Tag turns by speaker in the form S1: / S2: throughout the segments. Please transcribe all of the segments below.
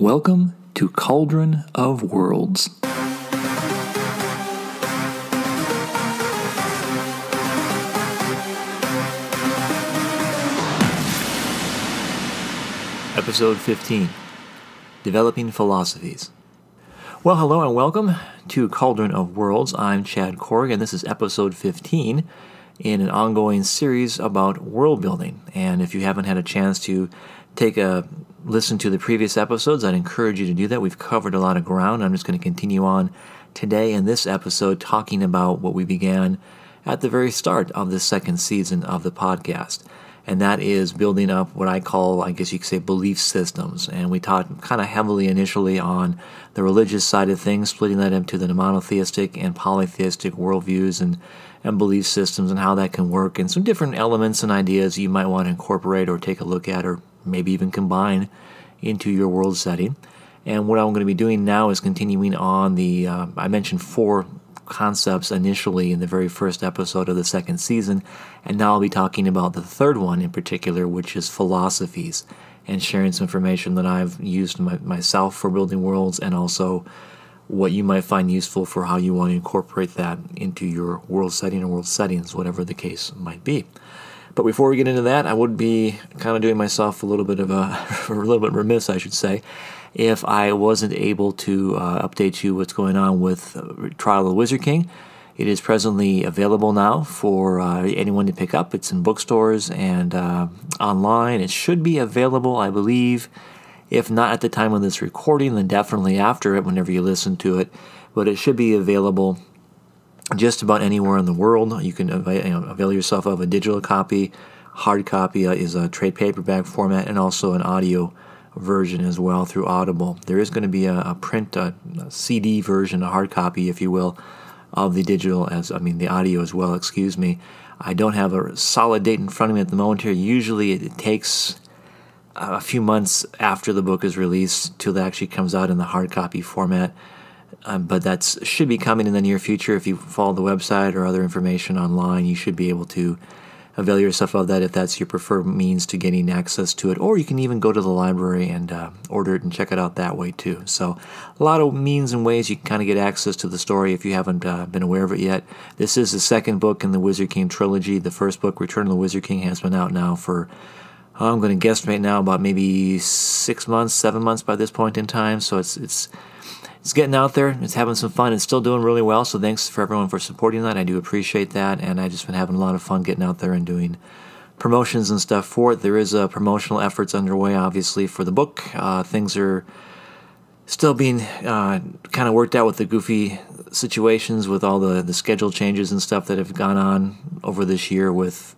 S1: Welcome to Cauldron of Worlds. Episode 15 Developing Philosophies. Well, hello and welcome to Cauldron of Worlds. I'm Chad Corrie, and this is episode 15 in an ongoing series about world building. And if you haven't had a chance to take a listen to the previous episodes, I'd encourage you to do that. We've covered a lot of ground. I'm just going to continue on today in this episode talking about what we began at the very start of the second season of the podcast. And that is building up what I call, I guess you could say, belief systems. And we talked kind of heavily initially on the religious side of things, splitting that into the monotheistic and polytheistic worldviews and, and belief systems and how that can work, and some different elements and ideas you might want to incorporate or take a look at or maybe even combine into your world setting. And what I'm going to be doing now is continuing on the, uh, I mentioned four concepts initially in the very first episode of the second season, and now I'll be talking about the third one in particular, which is philosophies, and sharing some information that I've used my, myself for building worlds and also what you might find useful for how you want to incorporate that into your world setting or world settings, whatever the case might be. But before we get into that, I would be kind of doing myself a little bit of a, a little bit remiss, I should say, if I wasn't able to uh, update you what's going on with uh, Trial of the Wizard King. It is presently available now for uh, anyone to pick up. It's in bookstores and uh, online. It should be available, I believe, if not at the time of this recording, then definitely after it, whenever you listen to it. But it should be available just about anywhere in the world. You can avail, you know, avail yourself of a digital copy. Hard copy uh, is a trade paperback format and also an audio version as well through Audible. There is going to be a, a print, a, a, CD version, a hard copy, if you will, of the digital as I mean the audio as well. Excuse me. I don't have a solid date in front of me at the moment here. Usually it takes a few months after the book is released till it actually comes out in the hard copy format. Um, but that should be coming in the near future. If you follow the website or other information online, you should be able to avail yourself of that if that's your preferred means to getting access to it. Or you can even go to the library and uh, order it and check it out that way too. So, a lot of means and ways you can kind of get access to the story if you haven't uh, been aware of it yet. This is the second book in the Wizard King trilogy. The first book, Return of the Wizard King, has been out now for. I'm going to guess right now about maybe six months, seven months by this point in time. So it's it's it's getting out there. It's having some fun. It's still doing really well. So thanks for everyone for supporting that. I do appreciate that, and I just been having a lot of fun getting out there and doing promotions and stuff for it. There is a promotional efforts underway, obviously, for the book. Uh, things are still being uh, kind of worked out with the goofy situations with all the the schedule changes and stuff that have gone on over this year with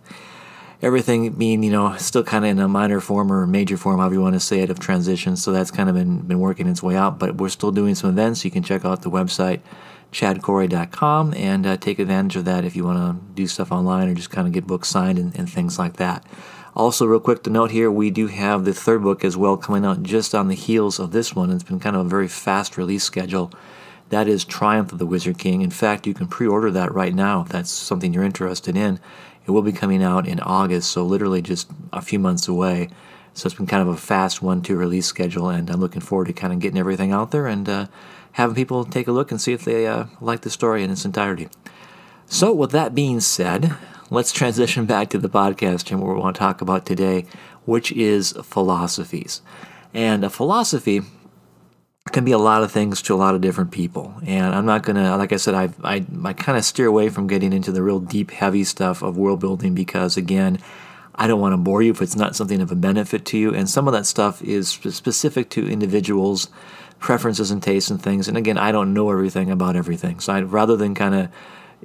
S1: everything being, you know, still kind of in a minor form or major form, however you want to say it, of transition. So that's kind of been, been working its way out. But we're still doing some events. You can check out the website, chadcorrie.com, and uh, take advantage of that if you want to do stuff online or just kind of get books signed and, and things like that. Also, real quick to note here, we do have the third book as well coming out just on the heels of this one. It's been kind of a very fast release schedule. That is Triumph of the Wizard King. In fact, you can pre order that right now if that's something you're interested in. It will be coming out in August, so literally just a few months away. So it's been kind of a fast one-two release schedule, and I'm looking forward to kind of getting everything out there and uh, having people take a look and see if they uh, like the story in its entirety. So, with that being said, let's transition back to the podcast and what we want to talk about today, which is philosophies. And a philosophy can be a lot of things to a lot of different people. And I'm not going to, like I said, I, I, I kind of steer away from getting into the real deep, heavy stuff of world building because, again, I don't want to bore you if it's not something of a benefit to you. And some of that stuff is specific to individuals' preferences and tastes and things. And again, I don't know everything about everything. So I'd rather than kind of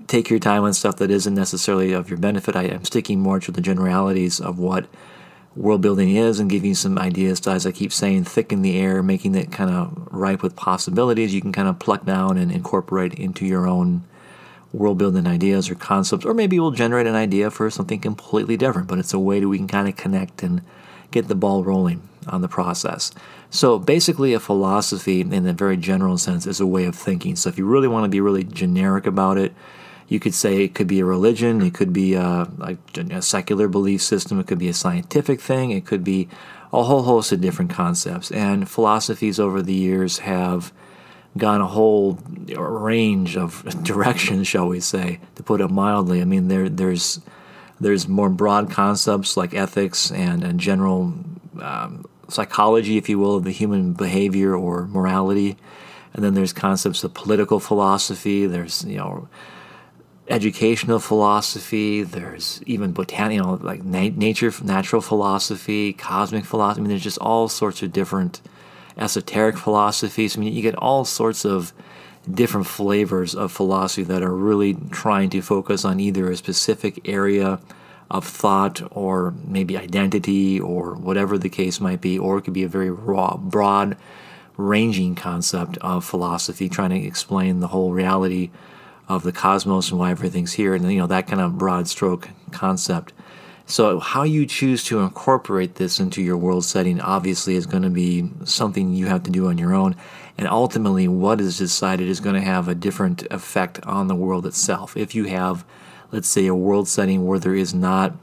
S1: take your time on stuff that isn't necessarily of your benefit, I am sticking more to the generalities of what world building is and giving you some ideas to, as I keep saying, thicken the air, making it kind of ripe with possibilities you can kind of pluck down and incorporate into your own world building ideas or concepts, or maybe we'll generate an idea for something completely different, but it's a way that we can kind of connect and get the ball rolling on the process. So basically, a philosophy in a very general sense is a way of thinking. So if you really want to be really generic about it, you could say it could be a religion, it could be a, a, a, secular belief system, it could be a scientific thing, it could be a whole host of different concepts. And philosophies over the years have gone a whole range of directions, shall we say, to put it mildly. I mean, there there's there's more broad concepts like ethics and, and general um, psychology, if you will, of the human behavior or morality. And then there's concepts of political philosophy. There's you know educational philosophy. There's even botanical, you know, like na- nature, natural philosophy, cosmic philosophy. I mean, there's just all sorts of different esoteric philosophies. I mean, you get all sorts of different flavors of philosophy that are really trying to focus on either a specific area of thought or maybe identity or whatever the case might be, or it could be a very raw, broad ranging concept of philosophy trying to explain the whole reality of the cosmos and why everything's here and you know that kind of broad stroke concept so, how you choose to incorporate this into your world setting obviously is going to be something you have to do on your own. And ultimately, what is decided is going to have a different effect on the world itself. If you have, let's say, a world setting where there is not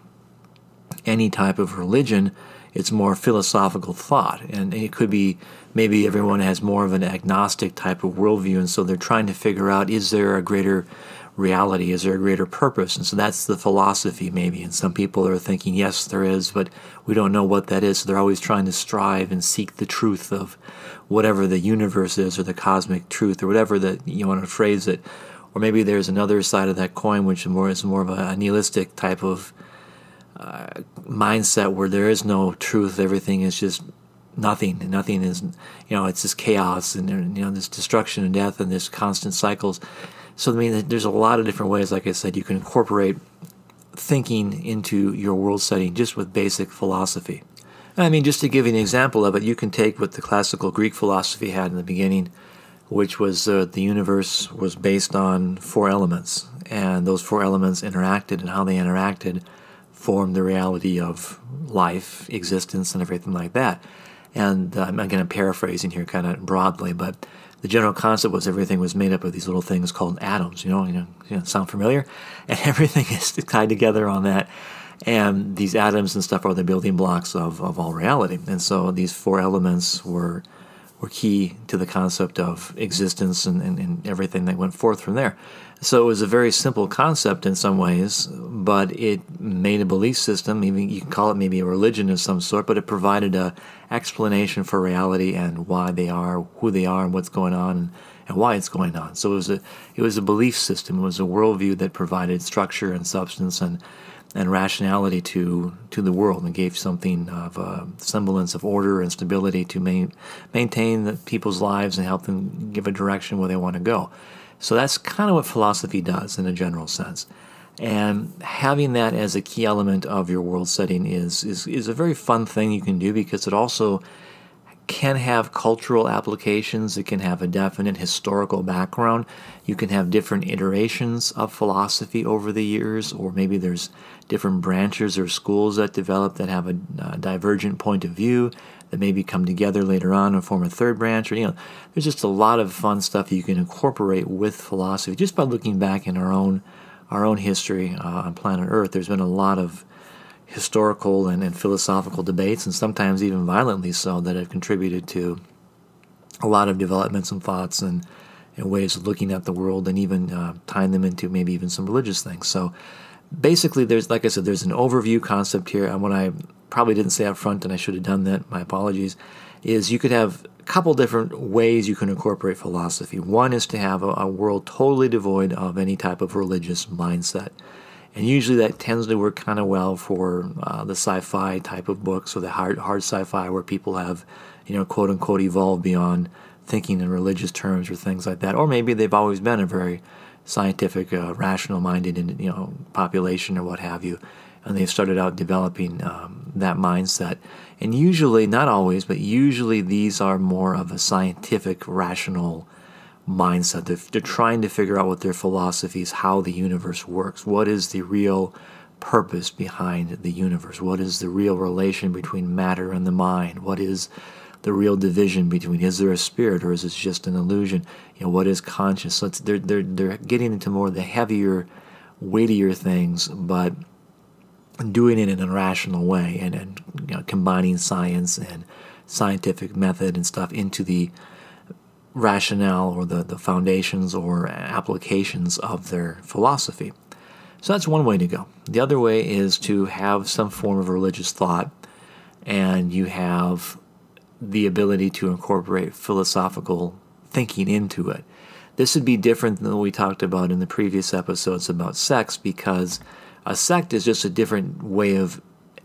S1: any type of religion, it's more philosophical thought. And it could be maybe everyone has more of an agnostic type of worldview, and so they're trying to figure out is there a greater reality? Is there a greater purpose? And so that's the philosophy, maybe. And some people are thinking, yes, there is, but we don't know what that is. So they're always trying to strive and seek the truth of whatever the universe is or the cosmic truth or whatever that you want to phrase it. Or maybe there's another side of that coin, which is more, is more of a nihilistic type of uh, mindset where there is no truth. Everything is just nothing. Nothing is, you know, it's just chaos and, you know, this destruction and death and this constant cycles. So, I mean, there's a lot of different ways, like I said, you can incorporate thinking into your world setting just with basic philosophy. I mean, just to give you an example of it, you can take what the classical Greek philosophy had in the beginning, which was uh, the universe was based on four elements, and those four elements interacted, and how they interacted formed the reality of life, existence, and everything like that. And uh, I'm going to paraphrasing here kind of broadly, but the general concept was everything was made up of these little things called atoms. You know, you know, you know sound familiar? And everything is tied together on that. And these atoms and stuff are the building blocks of, of all reality. And so these four elements were were key to the concept of existence and, and, and, everything that went forth from there. So it was a very simple concept in some ways, but it made a belief system. Even you can call it maybe a religion of some sort, but it provided a explanation for reality and why they are, who they are, and what's going on, and, why it's going on. So it was a it was a belief system. It was a worldview that provided structure and substance and and rationality to to the world and gave something of a semblance of order and stability to main, maintain the people's lives and help them give a direction where they want to go. So that's kind of what philosophy does in a general sense. And having that as a key element of your world setting is, is, is a very fun thing you can do because it also can have cultural applications. It can have a definite historical background. You can have different iterations of philosophy over the years, or maybe there's different branches or schools that develop that have a, a divergent point of view that maybe come together later on and form a third branch. Or you know, there's just a lot of fun stuff you can incorporate with philosophy just by looking back in our own our own history uh, on planet Earth. There's been a lot of historical and, and philosophical debates, and sometimes even violently so, that have contributed to a lot of developments and thoughts and, and ways of looking at the world, and even uh, tying them into maybe even some religious things. So basically, there's like I said, there's an overview concept here, and what I probably didn't say up front, and I should have done that. My apologies. Is you could have couple different ways you can incorporate philosophy. One is to have a, a world totally devoid of any type of religious mindset. And usually that tends to work kind of well for uh, the sci-fi type of books or the hard, hard sci-fi where people have, you know, quote unquote evolved beyond thinking in religious terms or things like that. Or maybe they've always been a very scientific, uh, rational-minded, you know, population or what have you, and they've started out developing um, that mindset. And usually, not always, but usually these are more of a scientific, rational mindset. They're, they're trying to figure out what their philosophy is, how the universe works. What is the real purpose behind the universe? What is the real relation between matter and the mind? What is the real division between is there a spirit or is it just an illusion? You know, what is conscious? So they're, they're, they're getting into more of the heavier, weightier things, but doing it in a rational way and, and you know, combining science and scientific method and stuff into the rationale or the, the foundations or applications of their philosophy. So that's one way to go. The other way is to have some form of religious thought and you have the ability to incorporate philosophical thinking into it. This would be different than what we talked about in the previous episodes about sex because a sect is just a different way of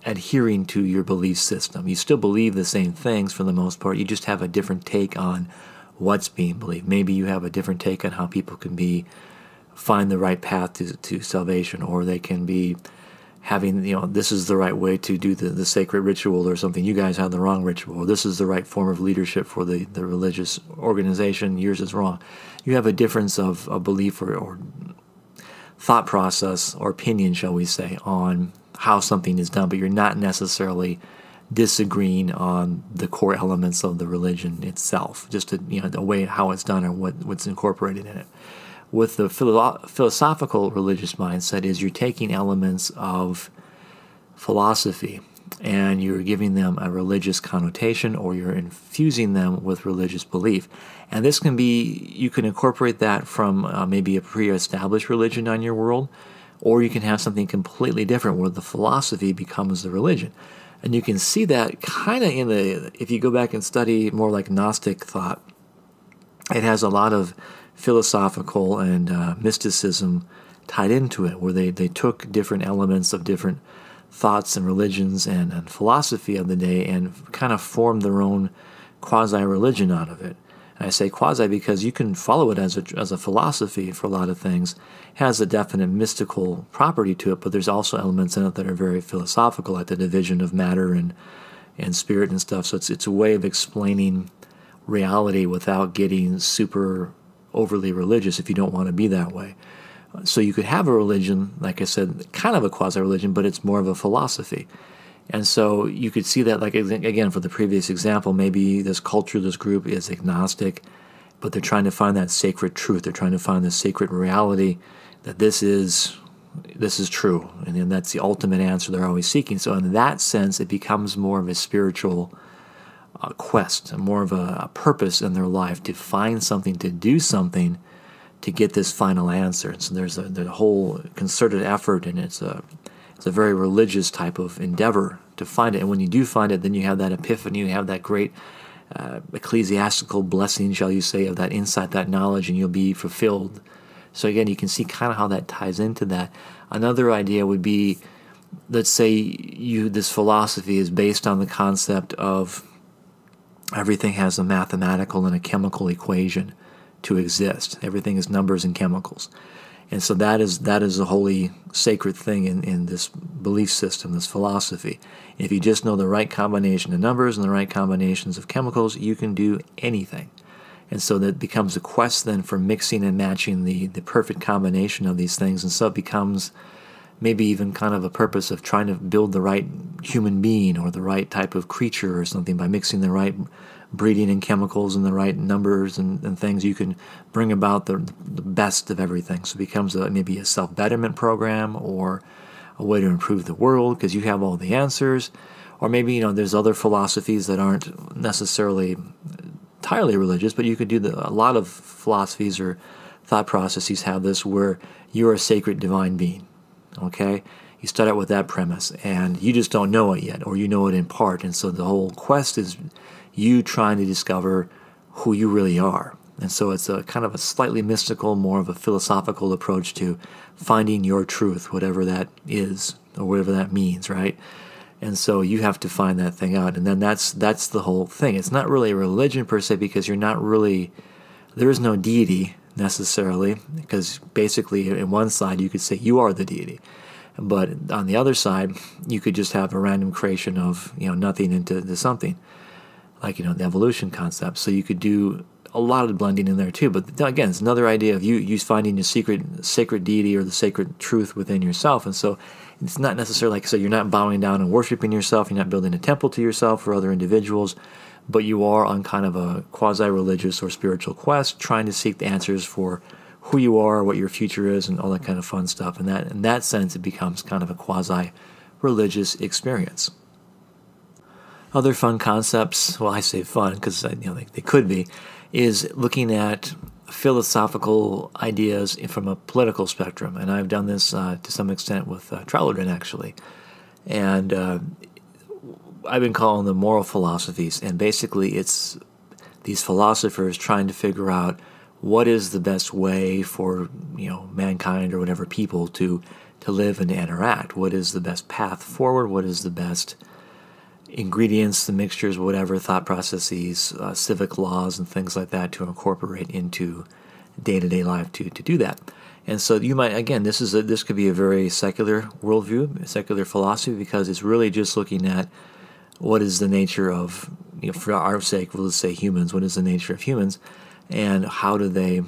S1: adhering to your belief system. You still believe the same things for the most part, you just have a different take on what's being believed. Maybe you have a different take on how people can be find the right path to, to salvation or they can be having you know this is the right way to do the, the sacred ritual or something. You guys have the wrong ritual. Or this is the right form of leadership for the, the religious organization. Yours is wrong. You have a difference of, of belief or, or thought process or opinion shall we say on how something is done but you're not necessarily disagreeing on the core elements of the religion itself just a, you know the way how it's done or what, what's incorporated in it. With the philo- philosophical religious mindset is you're taking elements of philosophy and you're giving them a religious connotation or you're infusing them with religious belief. And this can be, you can incorporate that from uh, maybe a pre established religion on your world, or you can have something completely different where the philosophy becomes the religion. And you can see that kind of in the, if you go back and study more like Gnostic thought, it has a lot of philosophical and uh, mysticism tied into it, where they, they took different elements of different thoughts and religions and, and philosophy of the day and kind of form their own quasi religion out of it. And I say quasi because you can follow it as a, as a philosophy for a lot of things. It has a definite mystical property to it, but there's also elements in it that are very philosophical, like the division of matter and, and spirit and stuff. So it's, it's a way of explaining reality without getting super overly religious if you don't want to be that way. So you could have a religion, like I said, kind of a quasi religion, but it's more of a philosophy. And so you could see that, like again, for the previous example, maybe this culture, this group is agnostic, but they're trying to find that sacred truth. They're trying to find the sacred reality that this is this is true, and then that's the ultimate answer they're always seeking. So in that sense, it becomes more of a spiritual a quest, more of a, a, purpose in their life to find something, to do something to get this final answer. And so there's a, there's a whole concerted effort, and it's a it's a very religious type of endeavor to find it. And when you do find it, then you have that epiphany, you have that great uh, ecclesiastical blessing, shall you say, of that insight, that knowledge, and you'll be fulfilled. So again, you can see kind of how that ties into that. Another idea would be, let's say you this philosophy is based on the concept of everything has a mathematical and a chemical equation to exist. Everything is numbers and chemicals. And so that is that is a holy sacred thing in, in this belief system, this philosophy. If you just know the right combination of numbers and the right combinations of chemicals, you can do anything. And so that becomes a quest then for mixing and matching the, the perfect combination of these things. And so it becomes maybe even kind of a purpose of trying to build the right human being or the right type of creature or something by mixing the right breeding and chemicals and the right numbers and, and things you can bring about the, the best of everything so it becomes a, maybe a self-betterment program or a way to improve the world because you have all the answers or maybe you know there's other philosophies that aren't necessarily entirely religious but you could do the, a lot of philosophies or thought processes have this where you're a sacred divine being Okay? You start out with that premise, and you just don't know it yet, or you know it in part. And so the whole quest is you trying to discover who you really are. And so it's a kind of a slightly mystical, more of a philosophical approach to finding your truth, whatever that is, or whatever that means, right? And so you have to find that thing out. And then that's that's the whole thing. It's not really a religion per se because you're not really there is no deity necessarily, because basically, in one side, you could say you are the deity. But on the other side, you could just have a random creation of you know nothing into, into something, like you know the evolution concept. So you could do a lot of blending in there too. But again, it's another idea of you you finding your secret sacred deity or the sacred truth within yourself. And so it's not necessarily like I so you're not bowing down and worshiping yourself. You're not building a temple to yourself or other individuals but you are on kind of a quasi religious or spiritual quest trying to seek the answers for who you are, what your future is, and all that kind of fun stuff. And that in that sense, it becomes kind of a quasi religious experience. Other fun concepts, well, I say fun because you know they, they could be, is looking at philosophical ideas from a political spectrum, and I've done this uh, to some extent with uh, actually, and uh, I've been calling them moral philosophies, and basically it's these philosophers trying to figure out what is the best way for you know mankind or whatever people to to live and to interact. What is the best path forward? What is the best ingredients, the mixtures, whatever thought processes, uh, civic laws, and things like that to incorporate into day to day life to to do that. And so you might again, this is a, this could be a very secular worldview, secular philosophy, because it's really just looking at what is the nature of, you know, for our sake, let's say humans. What is the nature of humans, and how do they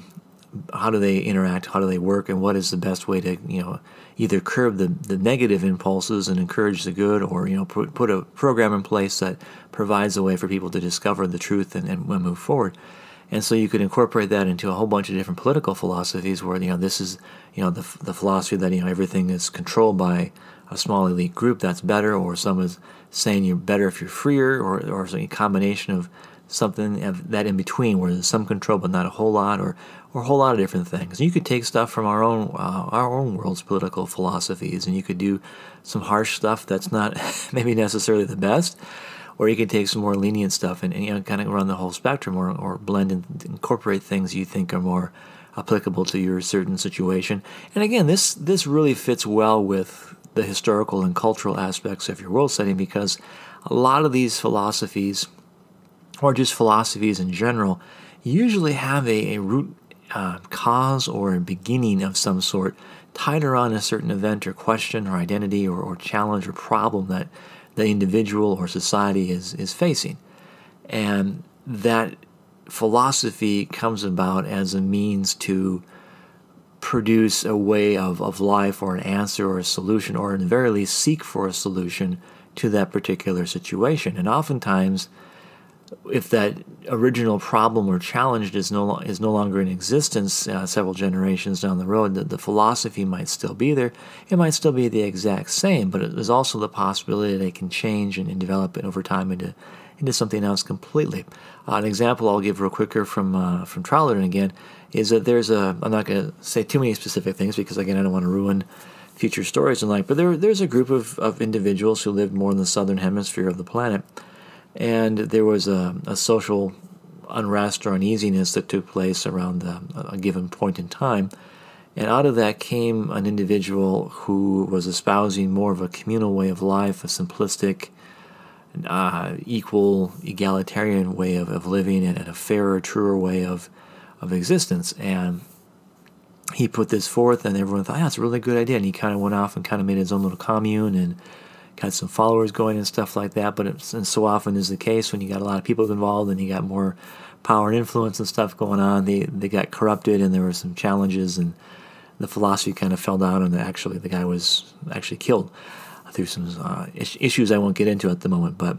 S1: how do they interact? How do they work? And what is the best way to you know either curb the, the negative impulses and encourage the good, or you know put, put a program in place that provides a way for people to discover the truth and, and move forward. And so you could incorporate that into a whole bunch of different political philosophies, where you know this is you know the, the philosophy that you know everything is controlled by a small elite group. That's better, or some is saying you're better if you're freer, or or a combination of something that in between, where there's some control but not a whole lot, or or a whole lot of different things. You could take stuff from our own uh, our own world's political philosophies, and you could do some harsh stuff that's not maybe necessarily the best, or you could take some more lenient stuff and, and you know kind of run the whole spectrum, or or blend and incorporate things you think are more applicable to your certain situation. And again, this this really fits well with the historical and cultural aspects of your world setting because a lot of these philosophies, or just philosophies in general, usually have a, a root uh, cause or a beginning of some sort tied around a certain event or question or identity or, or challenge or problem that the individual or society is, is facing. And that philosophy comes about as a means to produce a way of, of life or an answer or a solution, or in the very least, seek for a solution to that particular situation. And oftentimes, if that original problem or challenge is no is no longer in existence uh, several generations down the road, the, the philosophy might still be there. It might still be the exact same, but there's also the possibility that it can change and, and develop it over time into into something else completely. Uh, an example I'll give real quicker from uh, from Tralodren again is that there's a I'm not going to say too many specific things because again I don't want to ruin future stories and like, but there there's a group of, of individuals who lived more in the southern hemisphere of the planet and there was a, a social unrest or uneasiness that took place around a, a given point in time. And out of that came an individual who was espousing more of a communal way of life, a simplistic, uh, equal, egalitarian way of, of living, and a fairer, truer way of, of existence. And he put this forth, and everyone thought, yeah, a really good idea. And he kind of went off and kind of made his own little commune and got some followers going and stuff like that. But it's, and so often is the case when you got a lot of people involved and you got more power and influence and stuff going on, they they got corrupted and there were some challenges and the philosophy kind of fell down and actually the guy was actually killed through some uh, issues I won't get into at the moment. But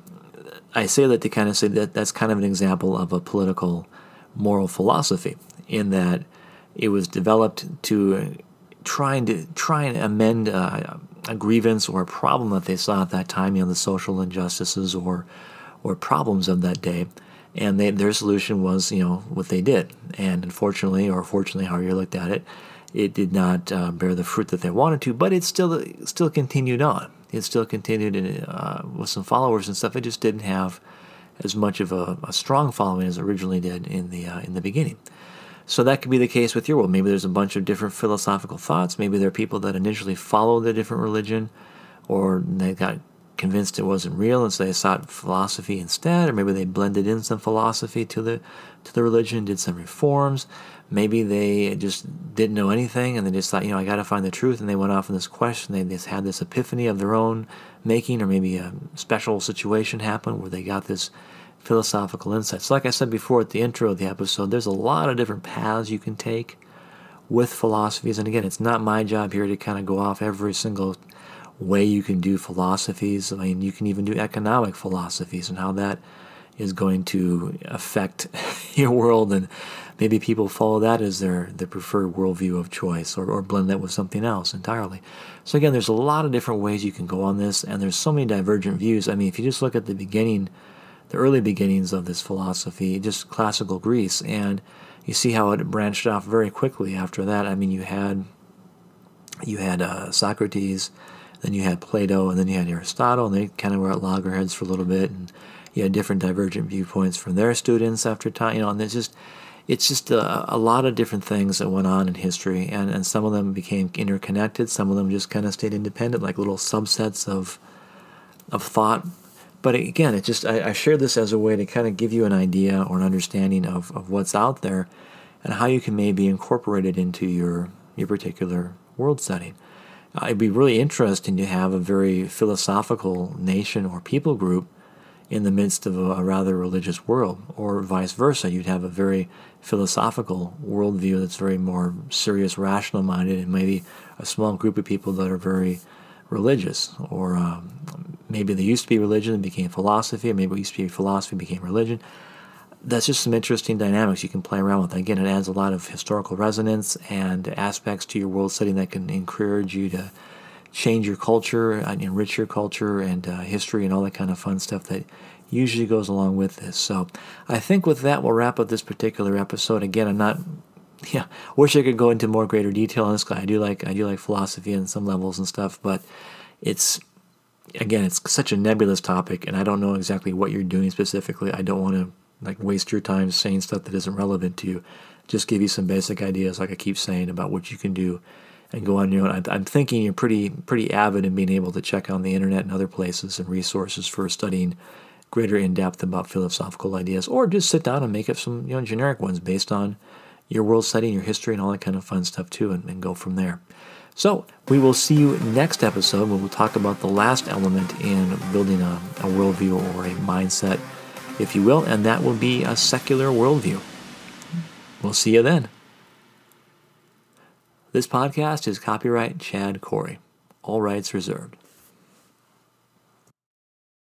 S1: I say that to kind of say that that's kind of an example of a political moral philosophy in that it was developed to trying to try and amend uh, a grievance or a problem that they saw at that time, you know, the social injustices or or problems of that day. And they, their solution was, you know, what they did. And unfortunately, or fortunately, however you looked at it, it did not uh, bear the fruit that they wanted to. But it still still continued on. It still continued in, uh, with some followers and stuff. It just didn't have as much of a, a strong following as originally did in the uh, in the beginning. So that could be the case with your world. Maybe there's a bunch of different philosophical thoughts. Maybe there are people that initially followed a different religion or they got convinced it wasn't real and so they sought philosophy instead or maybe they blended in some philosophy to the to the religion did some reforms maybe they just didn't know anything and they just thought you know i got to find the truth and they went off on this question and they just had this epiphany of their own making or maybe a special situation happened where they got this philosophical insights. Like I said before at the intro of the episode, there's a lot of different paths you can take with philosophies. And again, it's not my job here to kind of go off every single way you can do philosophies. I mean, you can even do economic philosophies and how that is going to affect your world, and maybe people follow that as their, their preferred worldview of choice or, or blend that with something else entirely. So, again, there's a lot of different ways you can go on this, and there's so many divergent views. I mean, if you just look at the beginning, the early beginnings of this philosophy, just classical Greece, and you see how it branched off very quickly after that. I mean, you had you had uh, Socrates, then you had Plato, and then you had Aristotle, and they kind of were at loggerheads for a little bit, and you had different divergent viewpoints from their students after time. You know, and it's just it's just a, a, lot of different things that went on in history, and, and some of them became interconnected. Some of them just kind of stayed independent, like little subsets of of thought. But again, it just I, I share this as a way to kind of give you an idea or an understanding of, of what's out there and how you can maybe incorporate it into your your particular world setting. Uh, it'd be really interesting to have a very philosophical nation or people group in the midst of a, a, rather religious world, or vice versa. You'd have a very philosophical worldview that's very more serious, rational minded, and maybe a small group of people that are very religious, or um, maybe they used to be religion and became philosophy, or maybe it used to be philosophy became religion that's just some interesting dynamics you can play around with. Again, it adds a lot of historical resonance and aspects to your world setting that can encourage you to change your culture and enrich your culture and uh, history and all that kind of fun stuff that usually goes along with this. So I think with that, we'll wrap up this particular episode. Again, I'm not. Yeah, wish I could go into more greater detail on this guy. I do like I do like philosophy on some levels and stuff, but it's again it's such a nebulous topic, and I don't know exactly what you're doing specifically. I don't want to like waste your time saying stuff that isn't relevant to you. Just give you some basic ideas, like I keep saying, about what you can do and go on your own. I'm thinking you're pretty pretty avid in being able to check on the internet and other places and resources for studying greater in depth about philosophical ideas, or just sit down and make up some you know generic ones based on your world setting, your history, and all that kind of fun stuff too, and, and go from there. So we will see you next episode when we'll talk about the last element in building a, a worldview or a mindset if you will, and that will be a secular worldview. We'll see you then. This podcast is copyright Chad Corrie. All rights reserved.